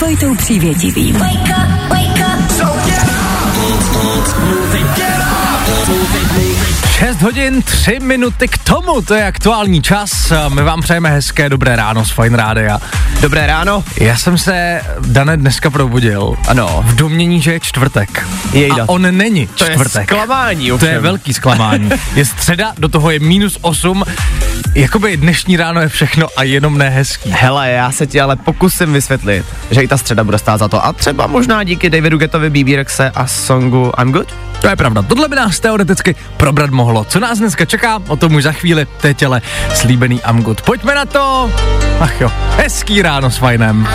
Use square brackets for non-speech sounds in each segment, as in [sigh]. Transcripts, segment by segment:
Vojtou Přívětivým. Wake up, wake up. So yeah. 6 hodin, 3 minuty k tomu, to je aktuální čas. My vám přejeme hezké dobré ráno z Fine Rádia. Dobré ráno. Já jsem se, Dane, dneska probudil. Ano. V domění, že je čtvrtek. Jejda. A on není To čtvrtek. je zklamání, To ovšem. je velký zklamání. Je středa, do toho je minus 8. Jakoby dnešní ráno je všechno a jenom ne hezký. Hele, já se ti ale pokusím vysvětlit, že i ta středa bude stát za to. A třeba možná díky Davidu Getovi, BB Rexe a songu I'm Good? To je pravda, tohle by nás teoreticky probrat mohlo. Co nás dneska čeká, o tom už za chvíli, teď ale slíbený I'm good. Pojďme na to! Ach jo, hezký ráno s Fajnem.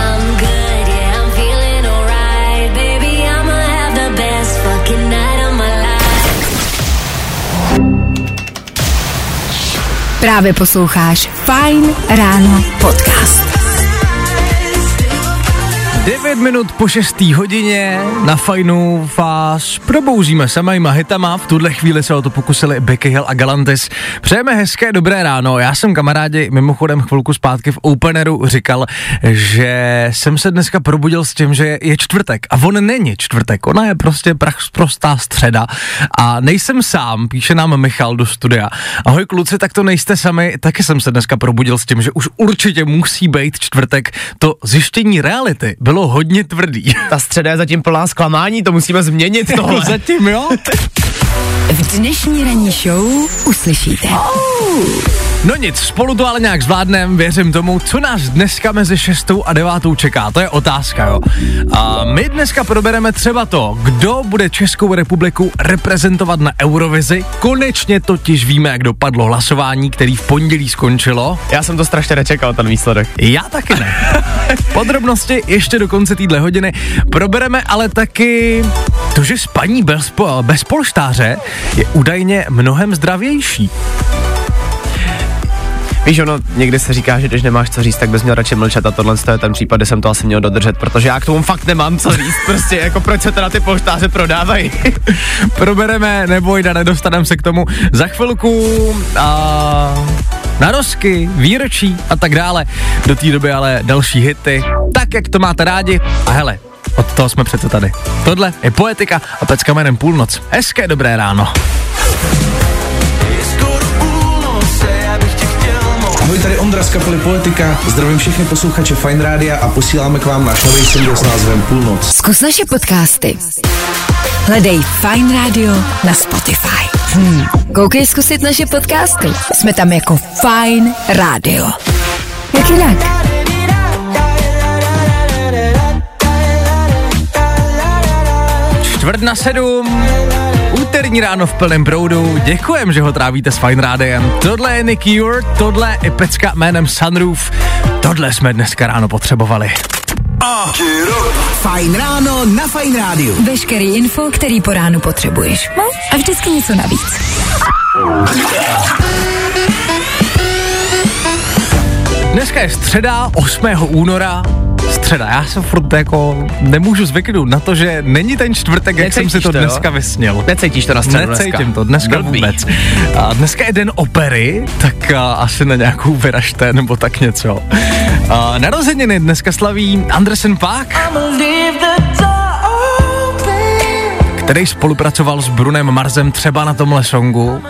Právě posloucháš Fine Ráno podcast. 9 minut po 6. hodině na fajnu vás probouzíme samýma hitama. V tuhle chvíli se o to pokusili Becky Hill a Galantis. Přejeme hezké dobré ráno. Já jsem kamarádi mimochodem chvilku zpátky v Openeru říkal, že jsem se dneska probudil s tím, že je čtvrtek. A on není čtvrtek, ona je prostě prach prostá středa. A nejsem sám, píše nám Michal do studia. Ahoj kluci, tak to nejste sami. Taky jsem se dneska probudil s tím, že už určitě musí být čtvrtek. To zjištění reality bylo hodně tvrdý. [laughs] Ta středa je zatím plná zklamání, to musíme změnit [laughs] tohle. Zatím jo? V dnešní ranní show uslyšíte. No nic, spolu to ale nějak zvládnem, věřím tomu, co nás dneska mezi 6 a 9 čeká, to je otázka, jo. A my dneska probereme třeba to, kdo bude Českou republiku reprezentovat na Eurovizi. Konečně totiž víme, jak dopadlo hlasování, který v pondělí skončilo. Já jsem to strašně nečekal, ten výsledek. Já taky ne. [laughs] Podrobnosti ještě do konce téhle hodiny. Probereme ale taky to, že spaní bez, bez polštáře je údajně mnohem zdravější. Víš, ono někdy se říká, že když nemáš co říct, tak bys měl radši mlčet a tohle je ten případ, kde jsem to asi měl dodržet, protože já k tomu fakt nemám co říct, prostě jako proč se teda ty polštáře prodávají. [laughs] Probereme, neboj, Dane, dostaneme se k tomu za chvilku a narozky, výročí a tak dále. Do té doby ale další hity, tak jak to máte rádi. A hele, od toho jsme přece tady. Tohle je Poetika a pecka jménem Půlnoc. Hezké dobré ráno. Ondra z kapely Poetika. Zdravím všechny posluchače Fine Rádia a posíláme k vám náš nový single s názvem Půlnoc. Zkus naše podcasty. Hledej Fine Radio na Spotify. Hmm. Koukej zkusit naše podcasty. Jsme tam jako Fine Radio. Jak jinak? Čtvrt na sedm, úterní ráno v plném proudu. Děkujem, že ho trávíte s Fine Rádiem. Tohle je Nick Ure, tohle je pecka jménem Sunroof. Tohle jsme dneska ráno potřebovali. Fajn ráno na Fajn rádiu. Veškerý info, který po ránu potřebuješ. No a vždycky něco navíc. Dneska je středa, 8. února. Středa, já se furt jako nemůžu zvyknout na to, že není ten čtvrtek, jak jsem si Necítíš to to, jo? dneska vysněl. Necítíš to na středu dneska? Necítím to dneska Blbý. vůbec. A dneska je den opery, tak a, asi na nějakou vyražte nebo tak něco. A, narozeniny dneska slaví Andersen Paak, který spolupracoval s Brunem Marsem třeba na tomhle songu.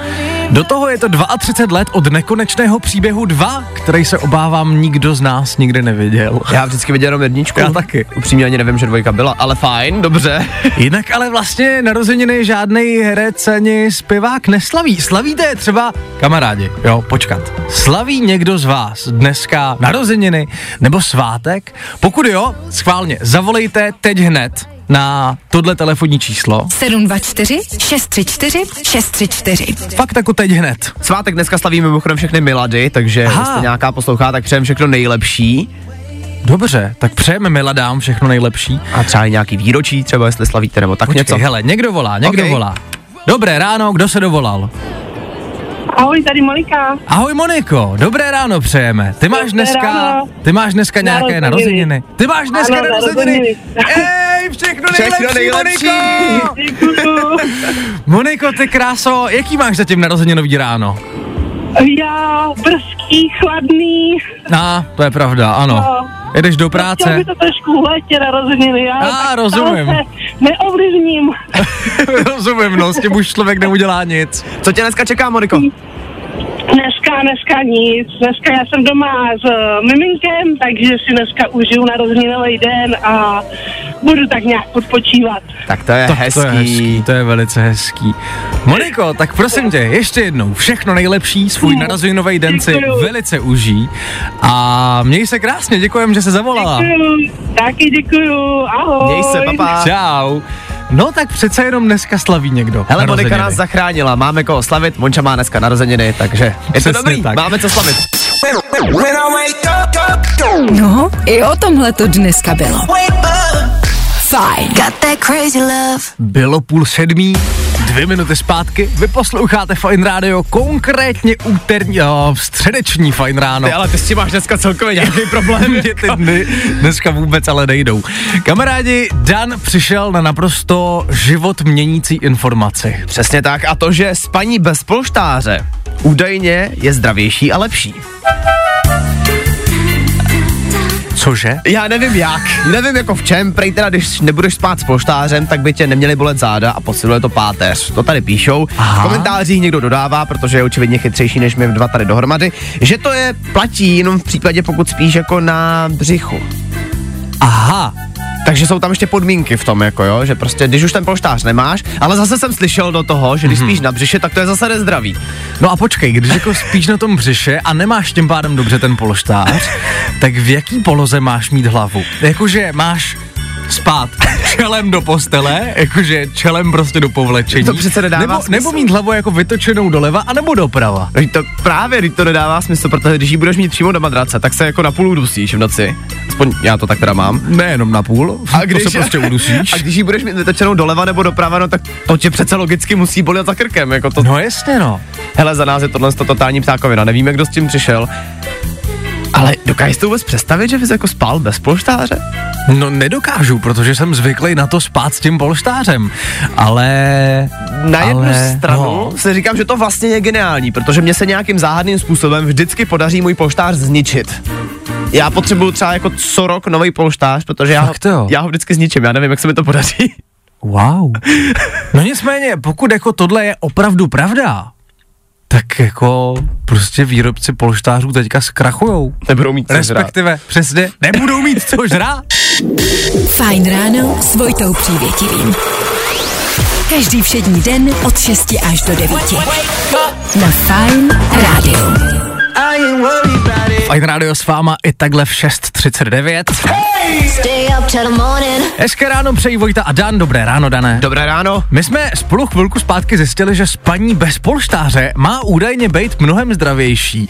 Do toho je to 32 let od nekonečného příběhu 2, který se obávám nikdo z nás nikdy neviděl. Já vždycky viděl jenom jedničku. Já taky. Upřímně ani nevím, že dvojka byla, ale fajn, dobře. [laughs] Jinak ale vlastně narozeniny žádný herec ani zpěvák neslaví. Slavíte je třeba, kamarádi, jo, počkat. Slaví někdo z vás dneska narozeniny nebo svátek? Pokud jo, schválně, zavolejte teď hned na tohle telefonní číslo. 724 634 634. Fakt jako teď hned. Svátek dneska slavíme mimochodem všechny milady, takže Aha. jestli nějaká poslouchá, tak přejem všechno nejlepší. Dobře, tak přejeme Miladám všechno nejlepší. A třeba i nějaký výročí, třeba jestli slavíte nebo tak Počkej, něco. hele, někdo volá, někdo Ok. volá. Dobré ráno, kdo se dovolal? Ahoj, tady Monika. Ahoj Moniko, dobré ráno přejeme. Ty máš Dobré dneska, ráno. ty máš dneska nějaké Narozeniny. narozeniny. Ty máš dneska Ano, narozeniny. narozeniny. [laughs] Ej, všechno Všechno nejlepší, nejlepší. Moniko. Moniko, ty kráso, jaký máš zatím narozeninový ráno? Já brzký, chladný. A, to je pravda, ano. No, Jedeš do Chtěl práce. by to trošku v létě narozeniny, já A, tak rozumím. neovlivním. [laughs] Rozumím, no, s tím už člověk neudělá nic. Co tě dneska čeká, Moniko? Dneska, dneska nic. Dneska já jsem doma s uh, miminkem, takže si dneska užiju narozeninový den a budu tak nějak odpočívat. Tak to je Tak hezký. to je hezký, to je velice hezký. Moniko, tak prosím tě, ještě jednou, všechno nejlepší, svůj narozeninový den si velice užij a měj se krásně, děkujem, že se zavolala. Děkuju, taky děkuju, ahoj. Měj se, papa. Čau. No tak přece jenom dneska slaví někdo. Hele, Monika nás zachránila, máme koho slavit, Monča má dneska narozeniny, takže je to Přesně dobrý, tak. máme co slavit. No, i o tomhle to dneska bylo. Fajn. Got that crazy love. Bylo půl sedmý, dvě minuty zpátky, vy posloucháte Fine Radio, konkrétně úterní, o, středeční Fine Ráno. Ty, ale ty s tím máš dneska celkově nějaký [laughs] problém. Mě ty dny dneska vůbec ale nejdou. Kamarádi, Dan přišel na naprosto život měnící informaci. Přesně tak a to, že spaní bez polštáře údajně je zdravější a lepší. Cože? Já nevím jak, nevím jako v čem, prej teda, když nebudeš spát s polštářem, tak by tě neměly bolet záda a posiluje to páteř. To tady píšou. Aha. V komentářích někdo dodává, protože je očividně chytřejší než my dva tady dohromady, že to je platí jenom v případě, pokud spíš jako na břichu. Aha, Takže jsou tam ještě podmínky v tom, jako jo, že prostě když už ten polštář nemáš, ale zase jsem slyšel do toho, že když spíš na břiše, tak to je zase nezdravý. no a počkej, když jako spíš na tom břiše a nemáš tím pádem dobře ten polštář, [laughs] tak v jaký poloze máš mít hlavu? Jakože máš spát čelem do postele, jakože čelem prostě do povlečení. To přece nedává nebo, smysl. nebo mít hlavu jako vytočenou doleva, anebo doprava. No, to právě, to nedává smysl, protože když ji budeš mít přímo do madrace, tak se jako na půl udusíš v noci. Aspoň já to tak teda mám. Nejenom na půl, A když, to se prostě udusíš. [laughs] A když ji budeš mít vytočenou doleva nebo doprava, no tak to tě přece logicky musí bolet za krkem. Jako to, No jasně no. Hele, za nás je tohle to totální ptákovina, nevíme, kdo s tím přišel. Ale dokážeš si to vůbec představit, že bys jako spal bez polštáře? No nedokážu, protože jsem zvyklý na to spát s tím polštářem, ale... Na jednu ale, stranu no. se říkám, že to vlastně je geniální, protože mě se nějakým záhadným způsobem vždycky podaří můj polštář zničit. Já potřebuju třeba jako co rok nový polštář, protože já, jo? já ho vždycky zničím, já nevím, jak se mi to podaří. Wow. [laughs] No nicméně, pokud jako tohle je opravdu pravda, tak jako prostě výrobci polštářů teďka zkrachujou. Nebudou mít co žrát. Respektive, přesně, nebudou mít co žrát. Fajn ráno s Vojtou Přívětivým. Každý všední den od 6 až do 9. Na Fajn rádiu. Fajn Radio s váma i takhle v 6.39. Stay up till the morning. Hezké ráno přeji Vojta a Dan, dobré ráno, Dané. Dobré ráno. My jsme spolu chvilku zpátky zjistili, že spaní bez polštáře má údajně být mnohem zdravější.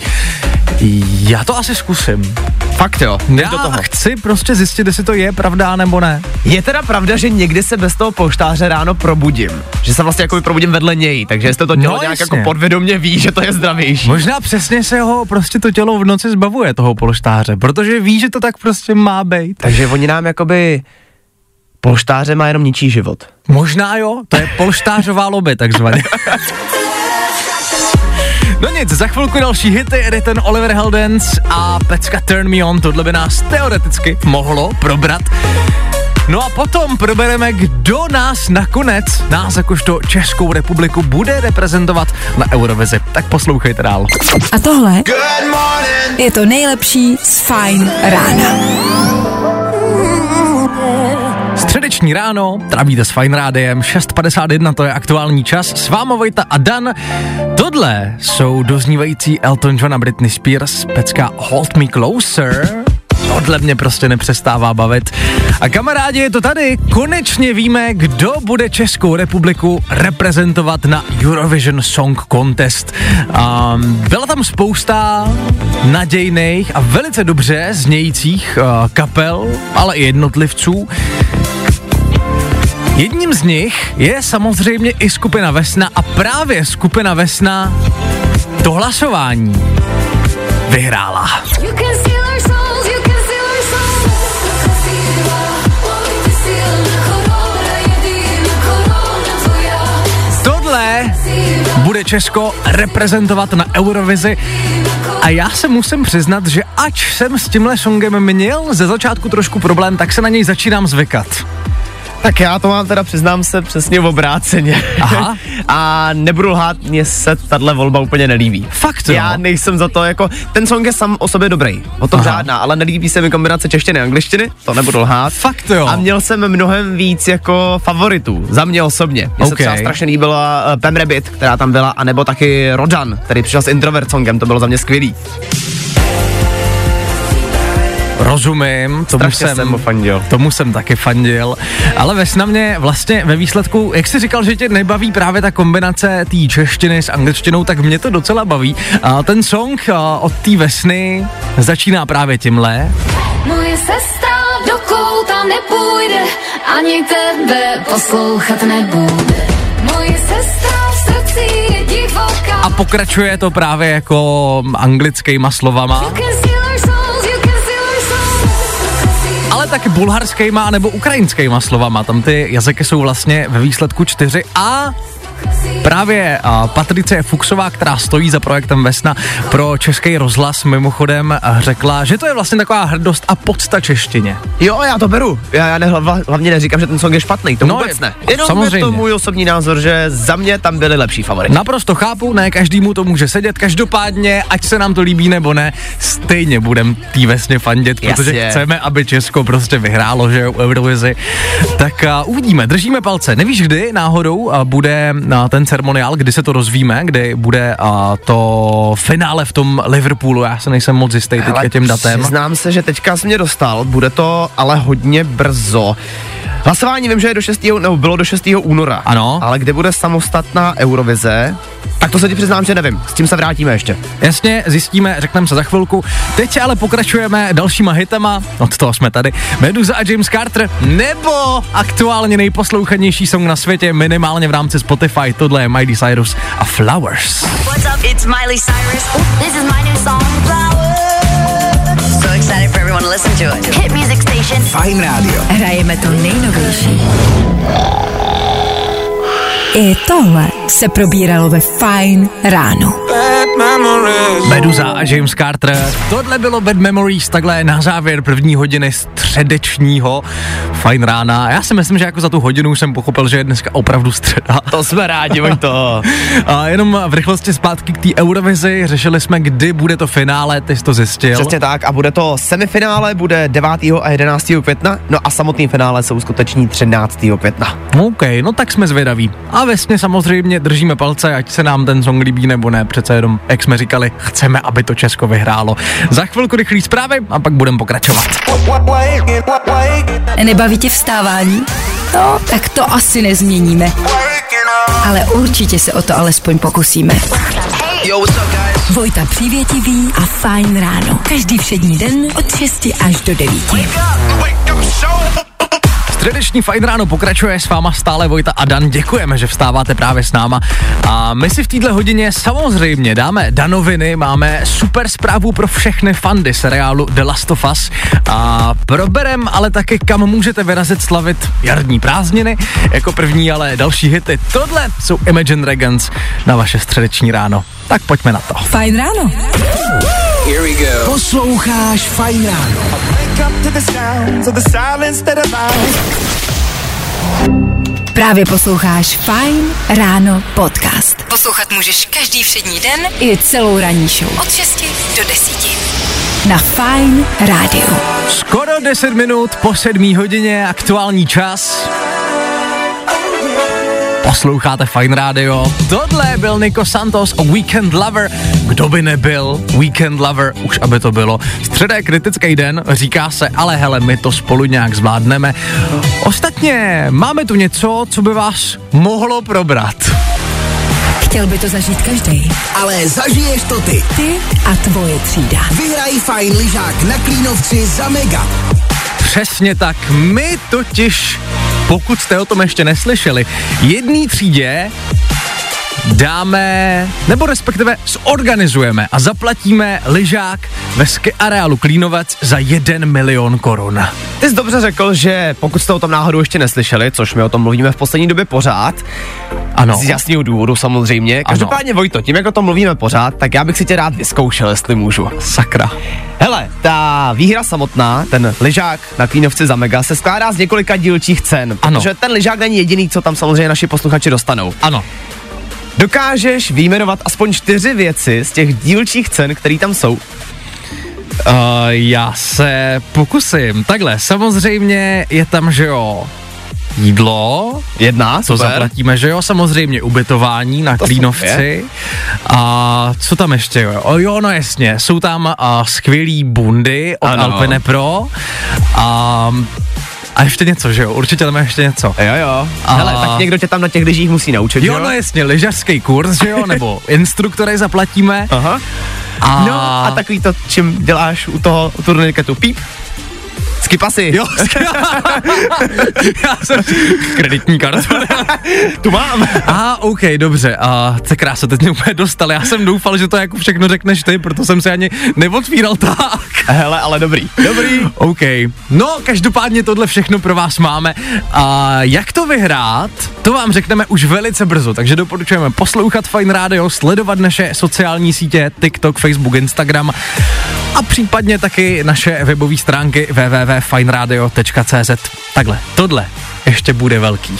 Já to asi zkusím. Fakt jo, Já do toho. chci prostě zjistit, jestli to je pravda nebo ne. Je teda pravda, že někdy se bez toho polštáře ráno probudím. Že se vlastně jako probudím vedle něj, takže jestli to tělo No, nějak jasně. jako podvědomě ví, že to je zdravější. Možná přesně se ho prostě to tělo v noci zbavuje toho polštáře, protože ví, že to tak prostě má být. Takže oni nám jakoby polštáře má jenom ničí život. Možná jo, to je polštářová lobby takzvaně. [laughs] No nic, za chvilku další hity, jede ten Oliver Heldens a pecka Turn Me On, tohle by nás teoreticky mohlo probrat. No a potom probereme, kdo nás nakonec, nás jakožto Českou republiku, bude reprezentovat na Eurovizi. Tak poslouchejte dál. A tohle je to nejlepší z Fajn rána. Středeční ráno, trávíte s Fine Rádiem, 6.51, to je aktuální čas, s váma Vojta a Dan. Tohle jsou doznívající Elton John a Britney Spears, pecka Hold Me Closer. Tohle mě prostě nepřestává bavit. A kamarádi, je to tady. Konečně víme, kdo bude Českou republiku reprezentovat na Eurovision Song Contest. Um, byla tam spousta nadějných a velice dobře znějících uh, kapel, ale i jednotlivců. Jedním z nich je samozřejmě i skupina Vesna a právě skupina Vesna to hlasování vyhrála. Tohle bude Česko reprezentovat na Eurovizi. A já se musím přiznat, že ač jsem s tímhle songem měl ze začátku trošku problém, tak se na něj začínám zvykat. Tak já to mám teda, přiznám se, přesně v obráceně. Aha. [laughs] A nebudu lhát, mně se tahle volba úplně nelíbí. Fakt jo? Já nejsem za to, jako, ten song je sam o sobě dobrý, o tom Aha. žádná, ale nelíbí se mi kombinace češtiny a angličtiny, to nebudu lhát. Fakt jo? A měl jsem mnohem víc jako favoritů, za mě osobně. Mně OK. se třeba strašně líbila uh, Pam Rabbit, která tam byla, anebo taky Rodan, který přišel s Introvert songem, to bylo za mě skvělý. Rozumím, tomu Strašně jsem, jsem fandil. tomu jsem taky fandil, ale ve mě vlastně ve výsledku, jak jsi říkal, že tě nebaví právě ta kombinace té češtiny s angličtinou, tak mě to docela baví. A ten song od té Vesny začíná právě tímhle. Moje sestra, dokud tam nepůjde, ani tebe poslouchat nebude. Moje sestra v srdci je divoká. A pokračuje to právě jako anglickýma slovama, You taky bulharskýma nebo ukrajinskýma slovama. Tam ty jazyky jsou vlastně ve výsledku čtyři a Právě a, Patricie Fuxová, která stojí za projektem Vesna pro český rozhlas, mimochodem řekla, že to je vlastně taková hrdost a podsta češtině. Jo, já to beru. Já, já ne, hla- hlavně neříkám, že ten song je špatný, to No, vůbec je- ne. Jenom samozřejmě. je to můj osobní názor, že za mě tam byly lepší favority. Naprosto chápu, ne každému to může sedět, každopádně, ať se nám to líbí nebo ne, stejně budem tý vesně fandit, protože Jasně. chceme, aby Česko prostě vyhrálo, že jo, Eurovizi. Tak a, uvidíme, držíme palce. Nevíš, kdy náhodou a, bude a, ten ceremoniál, kdy se to rozvíme, kdy bude a, to finále v tom Liverpoolu, já se nejsem moc jistý teďka tím datem. Přiznám se, že teďka jsi mě dostal, bude to ale hodně brzo. Hlasování vím, že je do 6. nebo bylo do 6. února. Ano. Ale kde bude samostatná Eurovize, tak to se ti přiznám, že nevím. S tím se vrátíme ještě. Jasně, zjistíme, řekneme se za chvilku. Teď ale pokračujeme dalšíma hitama, od toho jsme tady. Meduza a James Carter, nebo aktuálně nejposlouchanější song na světě, minimálně v rámci Spotify, tohle je Miley Cyrus a Flowers. What's up? It's Miley Cyrus. This is my new song, Flowers. So excited for everyone to listen to it. Hit music station. Fajn rádio. Hrajeme to nejnovější. I tohle se probíralo ve Fine ráno. Meduza a James Carter. Tohle bylo Bad Memories, takhle na závěr první hodiny středečního fajn rána. Já si myslím, že jako za tu hodinu jsem pochopil, že je dneska opravdu středa. To jsme rádi, to. [laughs] A jenom v rychlosti zpátky k té Eurovizi, řešili jsme, kdy bude to finále, ty jsi to zjistil. Přesně tak a bude to semifinále, bude 9. a 11. května, no a samotný finále se uskuteční 13. května. OK, no tak jsme zvědaví. A vesně samozřejmě držíme palce, ať se nám ten song líbí nebo ne, přece jenom, jak jsme říkali, chceme, aby to Česko vyhrálo. Za chvilku rychlý zprávy a pak budeme pokračovat. Nebaví tě vstávání? No, tak to asi nezměníme. Ale určitě se o to alespoň pokusíme. Vojta Přívětivý a Fajn ráno. Každý všední den od 6 až do 9. Středeční fajn ráno pokračuje s váma stále Vojta a Dan. Děkujeme, že vstáváte právě s náma. A my si v této hodině samozřejmě dáme Danoviny, máme super zprávu pro všechny fandy seriálu The Last of Us a proberem ale taky, kam můžete vyrazit slavit jarní prázdniny. Jako první ale další hity. Tohle jsou Imagine Dragons na vaše středeční ráno. Tak pojďme na to. Fajn ráno. Posloucháš Fajn ráno. Právě posloucháš Fajn ráno podcast. Poslouchat můžeš každý všední den i celou ranní show. Od 6 do 10. Na Fajn rádiu. Skoro 10 minut po 7 hodině, aktuální čas. Posloucháte Fine Radio. Tohle byl Nico Santos o Weekend Lover. Kdo by nebyl Weekend Lover, už aby to bylo. Středa je kritický den, říká se, ale hele, my to spolu nějak zvládneme. Ostatně, máme tu něco, co by vás mohlo probrat. Chtěl by to zažít každý. Ale zažiješ to ty. Ty a tvoje třída. Vyhraj fajn lyžák na Klínovci za mega. Přesně tak. My totiž, pokud jste o tom ještě neslyšeli, jedný třídě dáme, nebo respektive zorganizujeme a zaplatíme lyžák ve ski areálu Klínovec za 1 milion korun. Ty jsi dobře řekl, že pokud jste o tom náhodou ještě neslyšeli, což my o tom mluvíme v poslední době pořád, Ano. z jasného důvodu samozřejmě. Každopádně Vojto, tím jak o tom mluvíme pořád, tak já bych si tě rád vyzkoušel, jestli můžu. Sakra. Hele, ta výhra samotná, ten lyžák na Klínovci za mega, se skládá z několika dílčích cen. Ano. Protože ten lyžák není jediný, co tam samozřejmě naši posluchači dostanou. Ano. Dokážeš vyjmenovat aspoň čtyři věci z těch dílčích cen, které tam jsou? Uh, já se pokusím. Takhle, samozřejmě je tam, že jo, jídlo, Jedna, to super. zaplatíme, že jo, samozřejmě ubytování na To Klínovci. A co tam ještě, jo? O, jo, no jasně, jsou tam uh, skvělý bundy od Ano. Alpine Pro. A, a ještě něco, že jo, určitě tam je ještě něco. Jo, jo. A- Hele, tak někdo tě tam na těch lyžích musí naučit, Jo, že no jasně, lyžařský kurz, že jo, nebo [laughs] instruktory zaplatíme. Aha. A, No a takový to, čím děláš u toho turniketu píp? Skipasy. Jo, [laughs] já jsem kreditní kartu. [laughs] tu mám. A OK, dobře, a je krása, teď mě úplně dostal. Já jsem doufal, že to jako všechno řekneš ty, proto jsem se ani neotvíral tak. Hele, ale dobrý. Dobrý. OK, no každopádně tohle všechno pro vás máme. A jak to vyhrát, to vám řekneme už velice brzo, takže doporučujeme poslouchat Fine Radio, sledovat naše sociální sítě, TikTok, Facebook, Instagram a případně taky naše webové stránky www.fineradio.cz. Takhle, tohle ještě bude velký.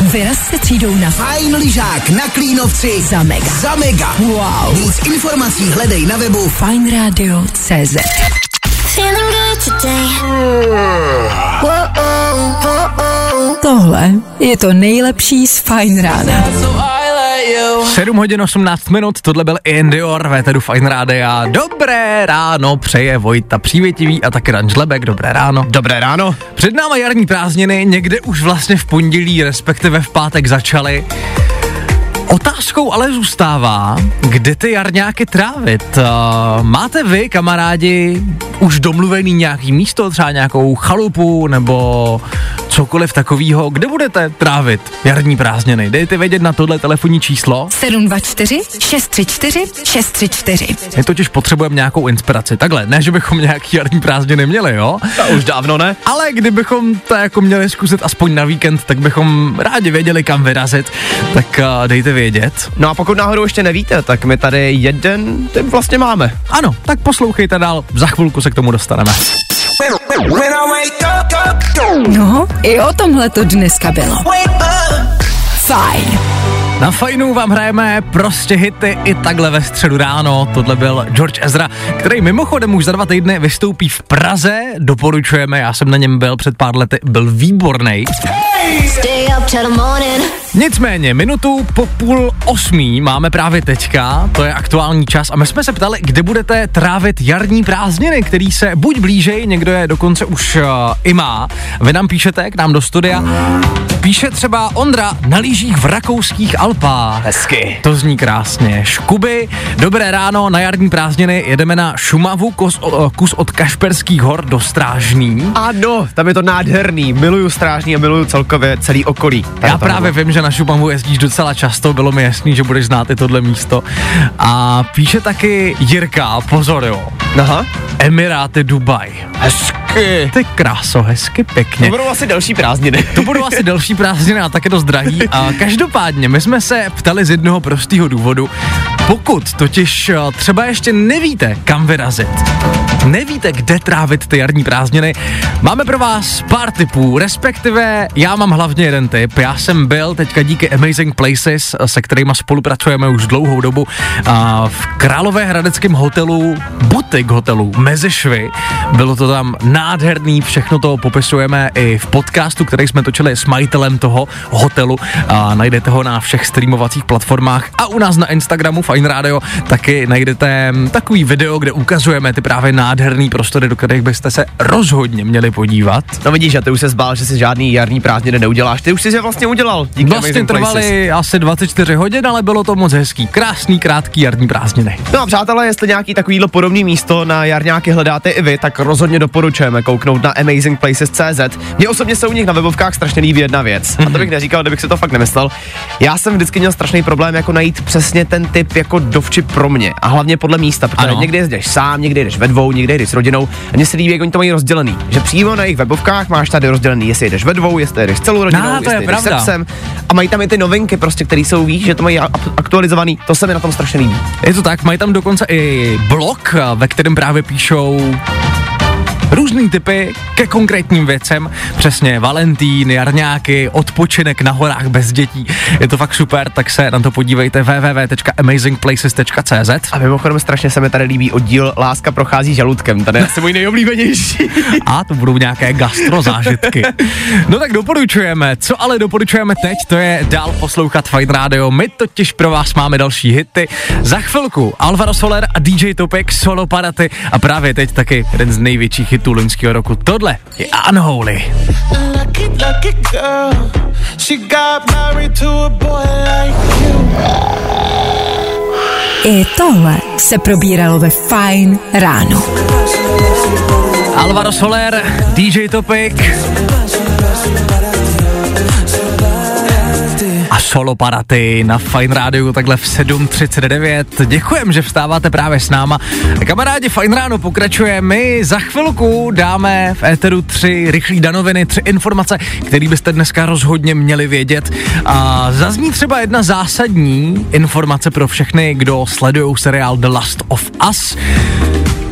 Vyraz se třídou na Fajn lyžák na Klínovci za mega. za mega. Wow. Víc informací hledej na webu Fajnradio.cz. Tohle je to nejlepší z Fajn rána. 7 hodin 18 minut, tohle byl Ian Dior, Véteru Fine Rádia. Dobré ráno, přeje Vojta Přívětivý a taky Dan Žlebek, dobré ráno. Dobré ráno. Před náma jarní prázdniny, někde už vlastně v pondělí, respektive v pátek začaly. Otázkou ale zůstává, kde ty jarňáky trávit. Uh, máte vy, kamarádi, už domluvený nějaký místo, třeba nějakou chalupu nebo cokoliv takového, kde budete trávit jarní prázdniny? Dejte vědět na tohle telefonní číslo. 724 634 634 My totiž potřebujeme nějakou inspiraci. Takhle, ne, že bychom nějaký jarní prázdniny měli, jo? To už dávno ne. Ale kdybychom to jako měli zkusit aspoň na víkend, tak bychom rádi věděli, kam vyrazit. Tak uh, dejte vědět. No a pokud náhodou ještě nevíte, tak my tady jeden typ vlastně máme. Ano, tak poslouchejte dál, za chvilku se k tomu dostaneme. No, i o tomhle to dneska bylo. Fajn. Na fajnu vám hrajeme prostě hity i takhle ve středu ráno. Tohle byl George Ezra, který mimochodem už za dva týdny vystoupí v Praze. Doporučujeme, já jsem na něm byl před pár lety, byl výborný. Stay Nicméně, minutu po půl osmí máme právě teďka, to je aktuální čas a my jsme se ptali, kde budete trávit jarní prázdniny, který se buď blížej, někdo je dokonce už uh, i má. Vy nám píšete k nám do studia. Píše třeba Ondra na lyžích v rakouských Alpách. Hezky. To zní krásně. Škuby, dobré ráno, na jarní prázdniny jedeme na Šumavu, kus, o, kus od Kašperských hor do Strážný. Ano, tam je to nádherný. Miluju strážní a miluju celkově celý okolí. Já právě vím, že na Šumavu jezdíš docela často, bylo mi jasný, že budeš znát i tohle místo. A píše taky Jirka, pozor jo, Aha. Emiráty Dubaj. Hezky. Ty kráso, hezky, To pěkně. budou asi další prázdniny. To budou asi delší prázdniny a také dost drahý. A každopádně, my jsme se ptali z jednoho prostého důvodu. Pokud totiž eh, třeba ještě nevíte, kam vyrazit, nevíte, kde trávit ty jarní prázdniny, máme pro vás pár tipů, respektive já mám hlavně jeden tip. Já jsem byl teďka díky Amazing Places, se kterými spolupracujeme už dlouhou dobu, a v Královéhradeckém hotelu, butik hotelu Mezešvy. Bylo to tam nádherný, všechno to popisujeme i v podcastu, který jsme točili s majitelem toho hotelu. A najdete ho na všech streamovacích platformách a u nás na Instagramu Fine Radio taky najdete takový video, kde ukazujeme ty právě nádherný nádherný prostory, do kterých byste se rozhodně měli podívat. No vidíš, a ty už se zbál, že si žádný jarní prázdniny neuděláš. Ty už jsi je vlastně udělal. Díky Vlastně trvaly asi 24 hodin, ale bylo to moc hezký. Krásný, krátký jarní prázdniny. No a přátelé, jestli nějaký takovýhle podobný místo na jarňáky hledáte i vy, tak rozhodně doporučujeme kouknout na amazingplaces.cz. Mně osobně se u nich na webovkách strašně líbí jedna věc. A to bych neříkal, kdybych si to fakt nemyslel. Já jsem vždycky měl strašný problém jako najít přesně ten typ jako dovčip pro mě. A hlavně podle místa, protože Ano. někdy jezdeš sám, někdy jdeš ve dvou, někdy jdeš s rodinou. A mně se líbí, jak oni to mají rozdělený. Že přímo na jejich webovkách máš tady rozdělený, jestli jdeš ve dvou, jestli jdeš celou rodinou, No, to je jestli jdeš se psem. A mají tam i ty novinky, prostě, které jsou, víš, že to mají aktualizovaný. To se mi na tom strašně líbí. Je to tak, mají tam dokonce i blog, ve kterém právě píšou různý typy ke konkrétním věcem, přesně Valentín, jarňáky, odpočinek na horách bez dětí. Je to fakt super, tak se na to podívejte www.amazingplaces.cz A mimochodem strašně se mi tady líbí oddíl Láska prochází žaludkem. Tady je asi můj nejoblíbenější. [laughs] a to budou nějaké gastro zážitky. [laughs] No tak doporučujeme. Co ale doporučujeme teď, to je dál poslouchat Fine Radio. My totiž pro vás máme další hity. Za chvilku Alvaro Soler a DJ Topek Solo Paraty a právě teď taky jeden z největších hitů loňského roku. Tohle je Unholy. I tohle se probíralo ve Fine ráno. Alvaro Soler, DJ Topik a solo paraty na Fine Radio takhle v 7.39. Děkujem, že vstáváte právě s náma. Kamarádi, Fine Ráno pokračuje. My za chvilku dáme v éteru tři rychlé danoviny, tři informace, které byste dneska rozhodně měli vědět. A zazní třeba jedna zásadní informace pro všechny, kdo sledují seriál The Last of Us.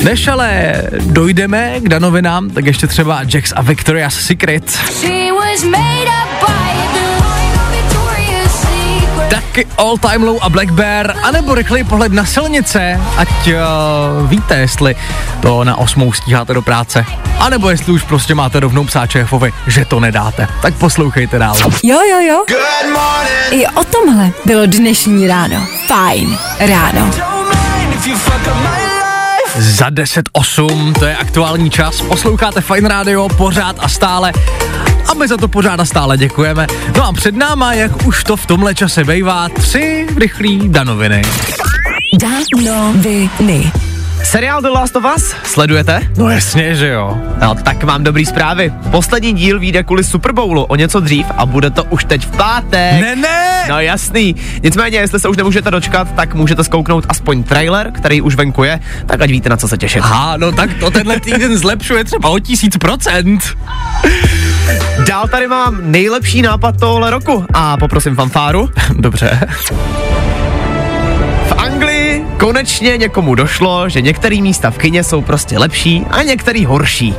Než ale dojdeme k danovinám, tak ještě třeba Jax a Victoria's Secret. She was made up by. Taky All Time Low a Black Bear, anebo rychlej pohled na silnice, ať uh, víte, jestli to na osmou stíháte do práce. A nebo jestli už prostě máte rovnou psát šéfovi, že to nedáte. Tak poslouchejte dál. Jo, jo, jo. I o tomhle bylo dnešní ráno. Fajn ráno. Za 10.08, to je aktuální čas, posloucháte Fine Radio pořád a stále a my za to pořád a stále děkujeme. No a před náma, jak už to v tomhle čase bejvá, tři rychlí danoviny. Danoviny. Seriál The Last of Us sledujete? No jasně, že jo. No, tak mám dobrý zprávy. Poslední díl vyjde kvůli Super Bowlu o něco dřív a bude to už teď v pátek. Ne, ne! No jasný. Nicméně, jestli se už nemůžete dočkat, tak můžete zkouknout aspoň trailer, který už venku je, tak ať víte, na co se těšit. Aha, no tak to tenhle týden zlepšuje třeba o tisíc procent. Dál tady mám nejlepší nápad tohle roku a poprosím fanfáru. Dobře. Konečně někomu došlo, že některé místa v kině jsou prostě lepší a některý horší.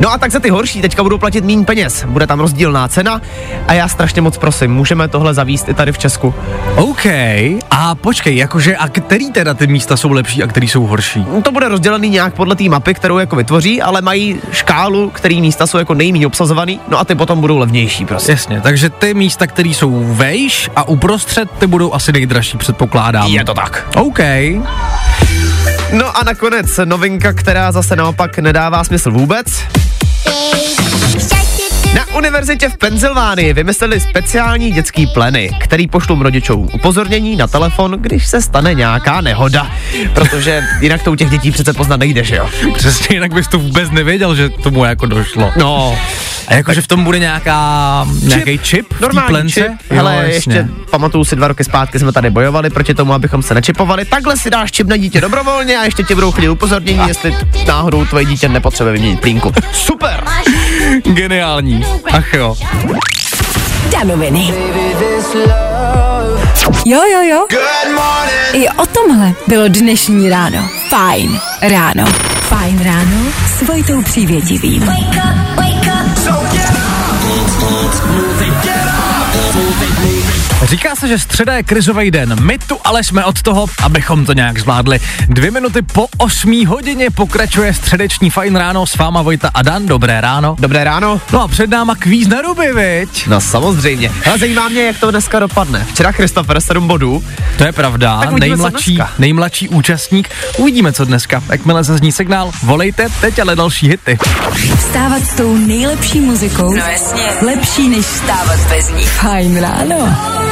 No a tak za ty horší teďka budou platit méně peněz. Bude tam rozdílná cena a já strašně moc prosím, můžeme tohle zavíst i tady v Česku. OK. A počkej, jakože, a který teda ty místa jsou lepší a který jsou horší? No, To bude rozdělený nějak podle té mapy, kterou jako vytvoří, ale mají škálu, který místa jsou jako nejméně obsazovaný, no a ty potom budou levnější prostě. Jasně, takže ty místa, které jsou vejš a uprostřed, ty budou asi nejdražší, předpokládám. Je to tak. OK. No a nakonec novinka, která zase naopak nedává smysl vůbec. Univerzitě v Pensylvánii vymysleli speciální dětský pleny, který pošlou rodičům upozornění na telefon, když se stane nějaká nehoda. Protože jinak to u těch dětí přece poznat nejde, že jo? Přesně, jinak bys to vůbec nevěděl, že tomu jako došlo. No, A jakože v tom bude nějaká, nějaký čip normální plence? čip. Hele, ještě pamatuju si dva roky zpátky jsme tady bojovali proti tomu, abychom se nečipovali. Takhle si dáš čip na dítě dobrovolně a ještě ti budou chodit upozornění, jestli náhodou tvoje dítě nepotřebuje vyměnit plínku. Super! Geniální. Ach jo. Danoviny. Jo, jo, jo. I o tomhle bylo dnešní ráno. Fajn ráno. Fajn ráno s Vojtou Přívětivým. Říká se, že středa je krizový den. My tu ale jsme od toho, abychom to nějak zvládli. Dvě minuty po 8 hodině pokračuje středeční fajn ráno s váma Vojta a Dan. Dobré ráno. Dobré ráno. No a před náma kvíz na ruby, viď? No samozřejmě. Ale zajímá mě, jak to dneska dopadne. Včera Christopher 7 bodů. To je pravda, nejmladší, nejmladší účastník. Uvidíme, co dneska. Jakmile zazní signál, volejte, teď ale další hity. Vstávat s tou nejlepší muzikou. No jasně. Lepší než Stávat bez ní. Fajn ráno.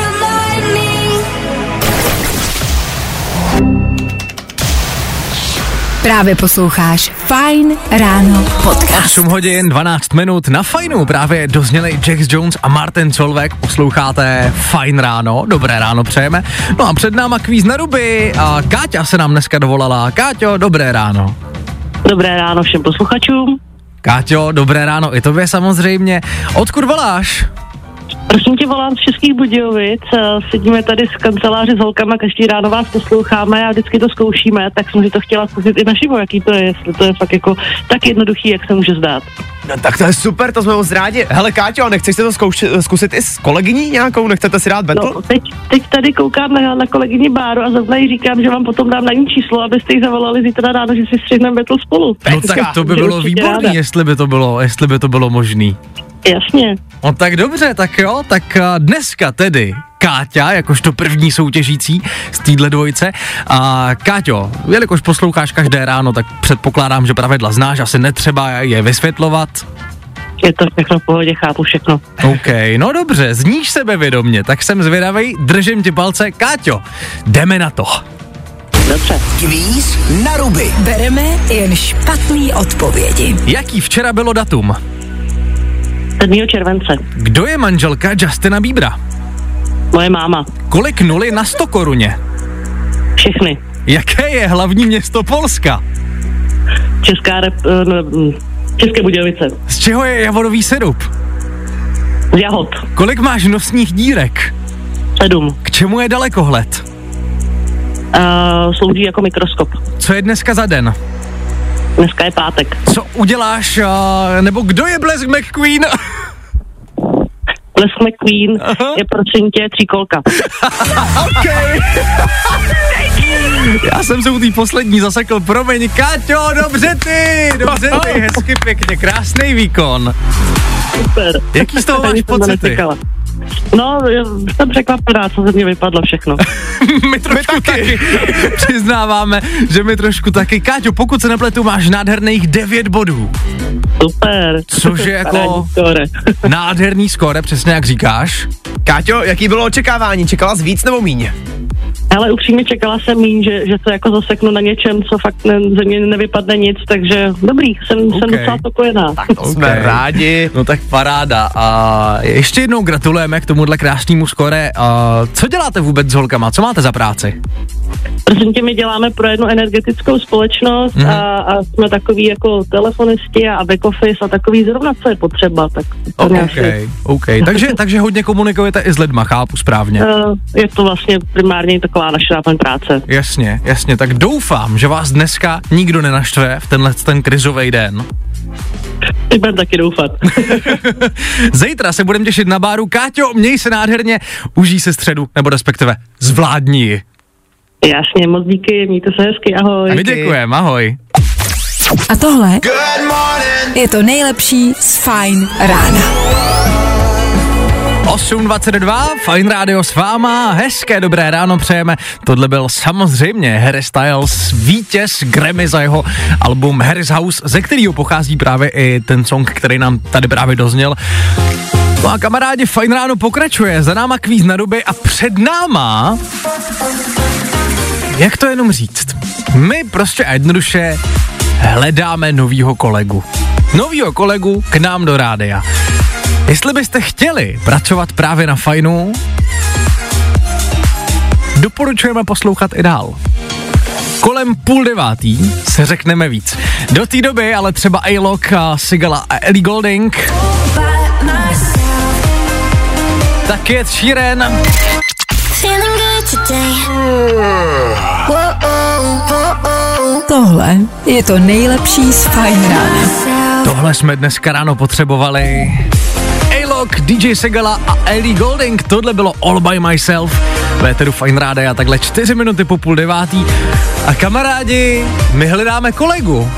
Právě posloucháš Fajn ráno podcast. 8 hodin, 12 minut na fajnu. Právě dozněli Jax Jones a Martin Solveig. Posloucháte Fajn ráno, dobré ráno přejeme. No a před náma kvíz na ruby a Káťa se nám dneska dovolala. Káťo, dobré ráno. Dobré ráno všem posluchačům. Káťo, dobré ráno i tobě samozřejmě. Odkud voláš? Prosím tě, volám z Českých Budějovic. eh, Sedíme tady z kanceláře s holkama, každý ráno vás posloucháme a vždycky to zkoušíme, tak jsem si to chtěla zkusit i naživo, jaký to je, jestli to je fakt jako tak jednoduchý, jak se může zdát. No tak to je super, to jsme moc rádi. Hele Káťo, nechceš si to zkoušet, zkusit i s kolegyní nějakou? Nechcete si dát battle? No, teď, teď tady koukám na, na kolegyni Báru a zrovna jí říkám, že vám potom dám na ní číslo, abyste jí zavolali zítra ráno, že si střihneme battle spolu. No tak to by bylo ráda. jestli by to bylo, jestli by to bylo možný. Jasně. No tak dobře, tak jo, tak a, dneska tedy Káťa, jakožto první soutěžící z téhle dvojice. A Káťo, jelikož posloucháš každé ráno, tak předpokládám, že pravidla znáš, asi netřeba je vysvětlovat. Je to všechno v pohodě, chápu všechno. OK, no dobře, zníš sebevědomně, tak jsem zvědavej, držím ti palce. Káťo, jdeme na to. Dobře. Kvíz na ruby. Bereme jen špatný odpovědi. Jaký včera bylo datum? 7. července. Kdo je manželka Justina Bíbra? Moje máma. Kolik nuly na 100 koruně? Všechny. Jaké je hlavní město Polska? Česká rep... eh, No, mm, České Budějovice. Z čeho je javorový sirup? Z Jahod. Kolik máš nosních dírek? Sedm. K čemu je dalekohled? Uh, slouží jako mikroskop. Co je dneska za den? Dneska je pátek. Co uděláš, uh, nebo kdo je Blesk McQueen? [laughs] Les McQueen je prosím tě tříkolka. [laughs] okay. Já jsem se u té poslední zasekl, promiň, Káťo, dobře ty, dobře ty, hezky pěkně, krásný výkon. Super. Jaký z toho máš pocity? No, jsem překvapená, co ze mě vypadlo všechno. [laughs] my trošku taky. [laughs] Přiznáváme, že my trošku taky. Káťo, pokud se nepletu, máš nádherných 9 bodů. Super. Což je [laughs] jako- skóre. Nádherný skóre, přesně jak říkáš. Káťo, jaký bylo očekávání? Čekala jsi víc nebo míň? Ale upřímně čekala jsem míň, že, že se jako zaseknu na něčem, co fakt ne, ze mě nevypadne nic, takže dobrý, jsem, okay. jsem docela spokojená. To jsme rádi. No tak paráda. A ještě jednou gratulujeme k tomuhle krásnému skore. A co děláte vůbec s holkama? Co máte za práci? Prosím tě, my děláme pro jednu energetickou společnost Mhm. mm. a, a jsme takový jako telefonisti a back office a takový zrovna, co je potřeba, tak to OK, nějaký- OK. Takže, takže hodně komunikujete i s lidma, chápu správně. Eh, je to vlastně primárně taková naše náplň práce. Jasně, jasně. Tak doufám, že vás dneska nikdo nenaštve v tenhle ten krizový den. Teď budem taky doufat. [laughs] Zítra se budeme těšit na báru. Káťo, měj se nádherně, užij se středu, nebo respektive zvládni ji. Jasně, moc díky, mějte se hezky, ahoj. A my děkujeme, ahoj. A tohle je to nejlepší z Fajn rána. 8.22, Fine Radio s váma, hezké dobré ráno přejeme. Tohle byl samozřejmě Harry Styles, vítěz Grammy za jeho album Harry's House, ze kterého pochází právě i ten song, který nám tady právě dozněl. No a kamarádi, Fine Ráno pokračuje, za náma kvíz na doby a před náma... Jak to jenom říct? My prostě a jednoduše hledáme novýho kolegu. Novýho kolegu k nám do rádia. Jestli byste chtěli pracovat právě na fajnu, doporučujeme poslouchat i dál. Kolem půl devátý se řekneme víc. Do té doby ale třeba A-Lock, a Sigala a Ellie Golding. Tak je Sheeran. Tohle je to nejlepší z rána. Tohle jsme dneska ráno potřebovali. Talk, DJ Segala a Ellie Golding. Tohle bylo All by Myself. Véteru Fine Ráda a takhle 4 minuty po půl devátý. A kamarádi, my hledáme kolegu.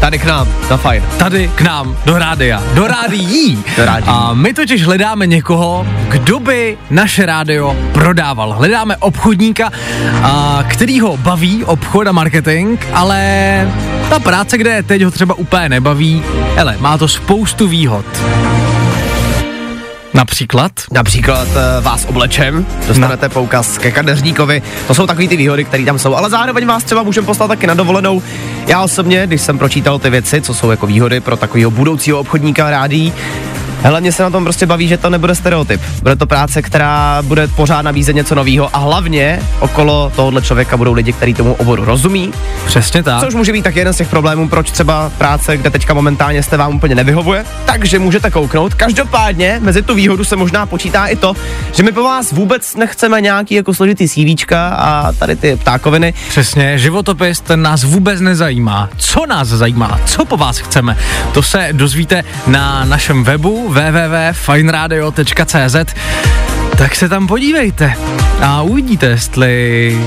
Tady k nám, to fajn. Tady k nám, do rádia, do rádií. [laughs] Do rádií. A my totiž hledáme někoho, kdo by naše rádio prodával. Hledáme obchodníka, a, který ho baví obchod a marketing, ale ta práce, kde je teď, ho třeba úplně nebaví. Hele, má to spoustu výhod. Například? Například uh, vás oblečem, dostanete no. poukaz ke kadeřníkovi, to jsou takové ty výhody, které tam jsou, ale zároveň vás třeba můžeme poslat taky na dovolenou. Já osobně, když jsem pročítal ty věci, co jsou jako výhody pro takového budoucího obchodníka rádí, Mě se na tom prostě baví, že to nebude stereotyp. Bude to práce, která bude pořád nabízet něco nového a hlavně okolo tohohle člověka budou lidi, kteří tomu oboru rozumí. Přesně tak. Což může být tak jeden z těch problémů, proč třeba práce, kde teďka momentálně jste vám úplně nevyhovuje. Takže můžete kouknout. Každopádně mezi tu výhodu se možná počítá i to, že my po vás vůbec nechceme nějaký jako složitý CV a tady ty ptákoviny. Přesně, životopis ten nás vůbec nezajímá. Co nás zajímá? Co po vás chceme? To se dozvíte na našem webu www.fineradio.cz tak se tam podívejte a uvidíte, jestli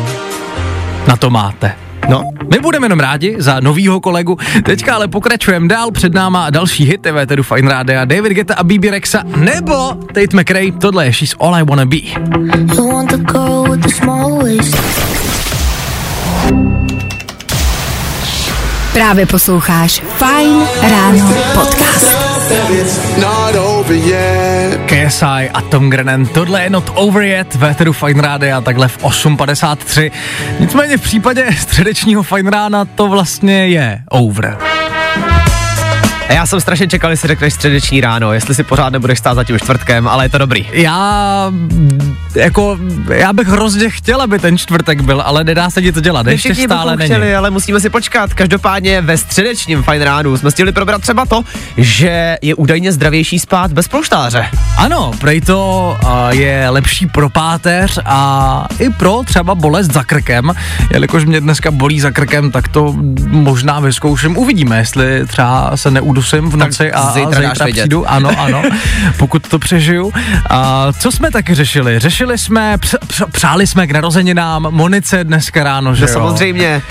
na to máte. No, my budeme jenom rádi za novýho kolegu. Teďka ale pokračujeme dál, před náma další hity Véteru Fine Rádia, David Guetta a BB Rexa, nebo Tate McRae, tohle je She's All I Wanna Be. Právě posloucháš Fine Ráno podcast. KSI a Tom Grennan, tohle je not over yet, Véteru Fine Rádia, takhle v 8.53. Nicméně v případě středečního Fine Rána to vlastně je over. A já jsem strašně čekal, jestli řekneš středeční ráno, jestli si pořád nebudeš stát za tím čtvrtkem, ale je to dobrý. Já, jako, já bych hrozně chtěl, aby ten čtvrtek byl, ale nedá se to dělat, ještě stále není. Chtěli, ale musíme si počkat. Každopádně ve středečním fajn ránu jsme chtěli probrat třeba to, že je údajně zdravější spát bez polštáře. Ano, prej to uh, je lepší pro páteř a i pro třeba bolest za krkem, jelikož mě dneska bolí za krkem, tak to možná vyzkouším. Uvidíme, jestli třeba se neudusím v noci a, zítra, a zítra přijdu. Ano, [laughs] ano, pokud to přežiju. A co jsme taky řešili? Řešili jsme, př, př, přáli jsme k narozeninám Monice dneska ráno, že No jo? samozřejmě.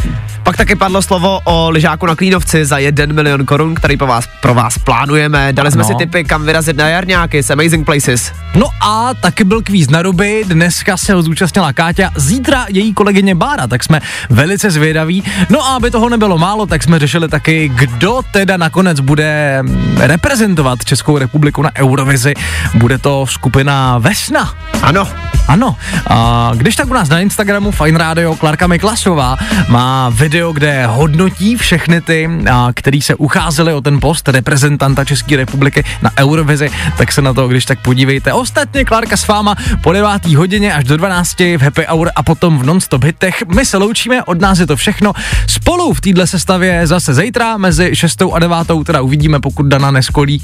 Pak taky padlo slovo o lyžáku na Klínovci za 1 milion korun, který po vás, pro vás plánujeme. Dali jsme Ano. si tipy, kam vyrazit na jarňáky s Amazing Places. No a taky byl kvíz na ruby, dneska se ho zúčastnila Káťa, zítra její kolegyně Bára, tak jsme velice zvědaví. No a aby toho nebylo málo, tak jsme řešili taky, kdo teda nakonec bude mm, reprezentovat Českou republiku na Eurovizi. Bude to skupina Vesna. Ano, Ano, a když tak u nás na Instagramu Fine Radio Klarka Miklasová má video, kde hodnotí všechny ty, a, který se ucházeli o ten post reprezentanta České republiky na Eurovizi, tak se na to, když tak podívejte. Ostatně Klárka s váma po 9. hodině až do 12 v Happy Hour a potom v Non-Stop hitech. My se loučíme, od nás je to všechno. Spolu v téhle sestavě zase zítra mezi 6. a 9. teda uvidíme, pokud Dana neskolí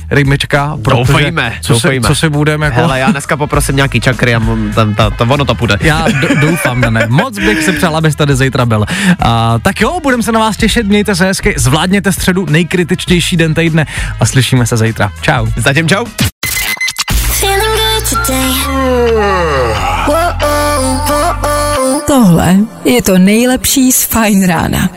protože Doufejme, co, Se, doufejme. co se budeme jako... hele, já dneska poprosím nějaký čakry a tam, ta, to, ono to půjde. Já d- doufám, ne. Moc bych se přál, abys tady zítra byl. A, tak jo, budeme se na vás těšit, mějte se hezky, zvládněte středu, nejkritičtější den týdne a slyšíme se zítra. Čau. Zatím čau. Tohle je to nejlepší z Fine Rána.